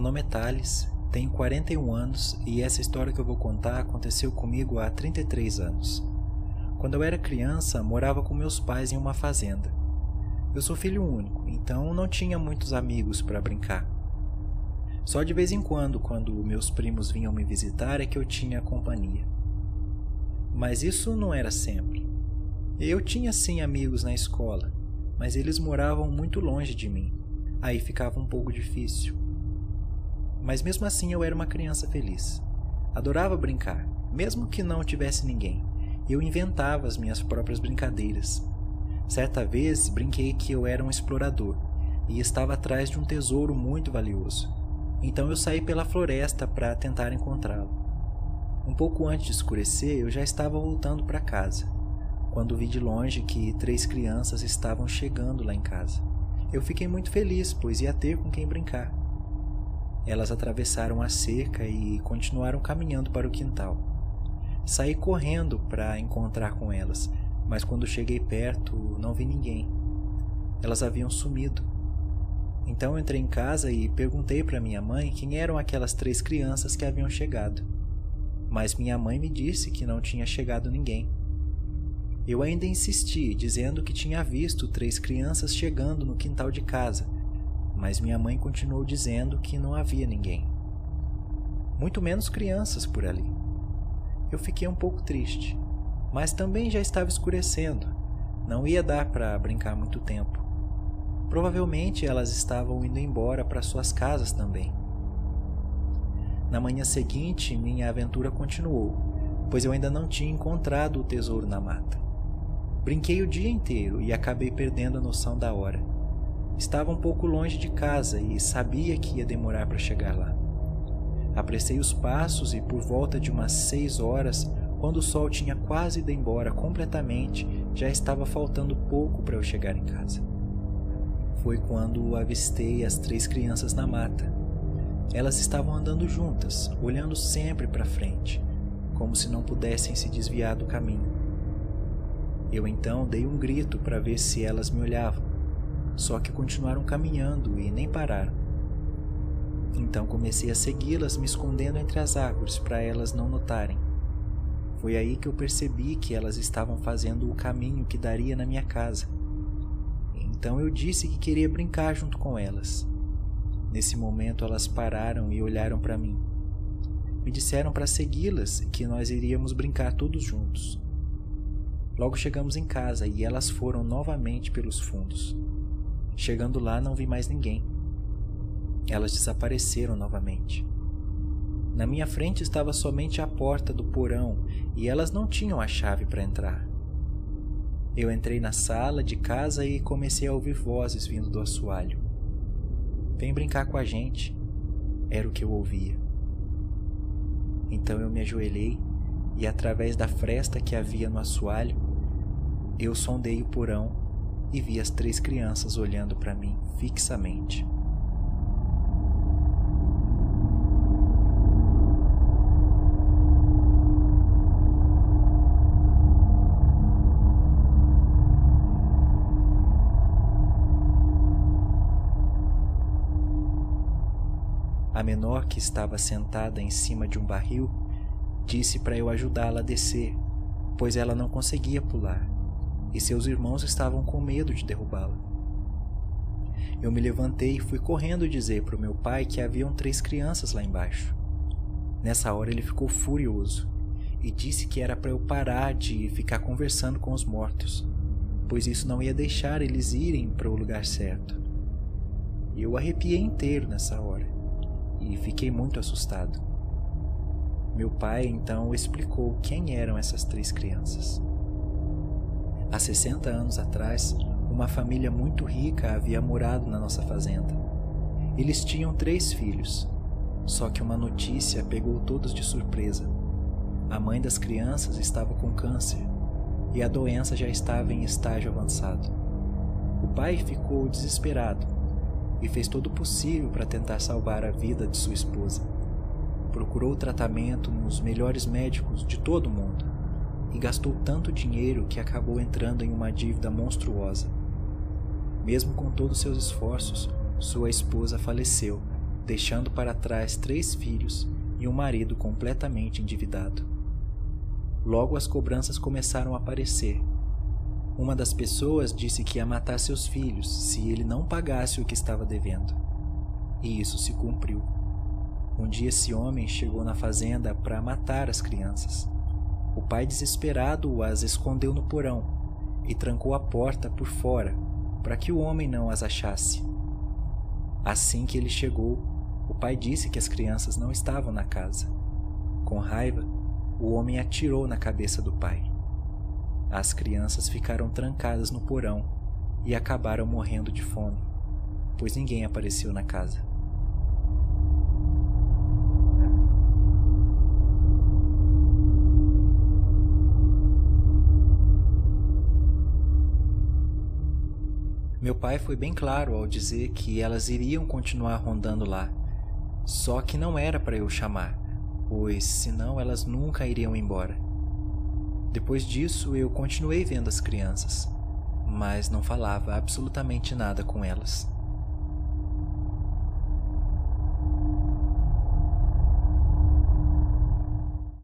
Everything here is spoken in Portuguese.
meu nome é Thales, tenho 41 anos e essa história que eu vou contar aconteceu comigo há 33 anos. Quando eu era criança, morava com meus pais em uma fazenda. Eu sou filho único, então não tinha muitos amigos para brincar. Só de vez em quando, quando meus primos vinham me visitar, é que eu tinha companhia. Mas isso não era sempre. Eu tinha sim amigos na escola, mas eles moravam muito longe de mim. Aí ficava um pouco difícil. Mas mesmo assim eu era uma criança feliz. Adorava brincar, mesmo que não tivesse ninguém. Eu inventava as minhas próprias brincadeiras. Certa vez brinquei que eu era um explorador e estava atrás de um tesouro muito valioso. Então eu saí pela floresta para tentar encontrá-lo. Um pouco antes de escurecer, eu já estava voltando para casa, quando vi de longe que três crianças estavam chegando lá em casa. Eu fiquei muito feliz, pois ia ter com quem brincar. Elas atravessaram a cerca e continuaram caminhando para o quintal. Saí correndo para encontrar com elas, mas quando cheguei perto não vi ninguém. Elas haviam sumido. Então entrei em casa e perguntei para minha mãe quem eram aquelas três crianças que haviam chegado. Mas minha mãe me disse que não tinha chegado ninguém. Eu ainda insisti, dizendo que tinha visto três crianças chegando no quintal de casa, mas minha mãe continuou dizendo que não havia ninguém. Muito menos crianças por ali. Eu fiquei um pouco triste, mas também já estava escurecendo. Não ia dar para brincar muito tempo. Provavelmente elas estavam indo embora para suas casas também. Na manhã seguinte, minha aventura continuou, pois eu ainda não tinha encontrado o tesouro na mata. Brinquei o dia inteiro e acabei perdendo a noção da hora. Estava um pouco longe de casa e sabia que ia demorar para chegar lá. Apressei os passos e, por volta de umas seis horas, quando o sol tinha quase ido embora completamente, já estava faltando pouco para eu chegar em casa. Foi quando avistei as três crianças na mata. Elas estavam andando juntas, olhando sempre para frente, como se não pudessem se desviar do caminho. Eu então dei um grito para ver se elas me olhavam só que continuaram caminhando e nem pararam. Então comecei a segui-las, me escondendo entre as árvores para elas não notarem. Foi aí que eu percebi que elas estavam fazendo o caminho que daria na minha casa. Então eu disse que queria brincar junto com elas. Nesse momento elas pararam e olharam para mim. Me disseram para segui-las que nós iríamos brincar todos juntos. Logo chegamos em casa e elas foram novamente pelos fundos. Chegando lá, não vi mais ninguém. Elas desapareceram novamente. Na minha frente estava somente a porta do porão e elas não tinham a chave para entrar. Eu entrei na sala de casa e comecei a ouvir vozes vindo do assoalho. Vem brincar com a gente, era o que eu ouvia. Então eu me ajoelhei e, através da fresta que havia no assoalho, eu sondei o porão e vi as três crianças olhando para mim fixamente. A menor, que estava sentada em cima de um barril, disse para eu ajudá-la a descer, pois ela não conseguia pular e seus irmãos estavam com medo de derrubá-la. Eu me levantei e fui correndo dizer para o meu pai que haviam três crianças lá embaixo. Nessa hora ele ficou furioso e disse que era para eu parar de ficar conversando com os mortos, pois isso não ia deixar eles irem para o lugar certo. Eu arrepiei inteiro nessa hora e fiquei muito assustado. Meu pai então explicou quem eram essas três crianças. Há 60 anos atrás, uma família muito rica havia morado na nossa fazenda. Eles tinham três filhos, só que uma notícia pegou todos de surpresa. A mãe das crianças estava com câncer e a doença já estava em estágio avançado. O pai ficou desesperado e fez todo o possível para tentar salvar a vida de sua esposa. Procurou tratamento nos melhores médicos de todo o mundo e gastou tanto dinheiro que acabou entrando em uma dívida monstruosa. Mesmo com todos seus esforços, sua esposa faleceu deixando para trás três filhos e um marido completamente endividado. Logo as cobranças começaram a aparecer. Uma das pessoas disse que ia matar seus filhos se ele não pagasse o que estava devendo. E isso se cumpriu. Um dia esse homem chegou na fazenda para matar as crianças. O pai, desesperado, as escondeu no porão e trancou a porta por fora para que o homem não as achasse. Assim que ele chegou, o pai disse que as crianças não estavam na casa. Com raiva, o homem atirou na cabeça do pai. As crianças ficaram trancadas no porão e acabaram morrendo de fome, pois ninguém apareceu na casa. Meu pai foi bem claro ao dizer que elas iriam continuar rondando lá, só que não era para eu chamar, pois senão elas nunca iriam embora. Depois disso, eu continuei vendo as crianças, mas não falava absolutamente nada com elas.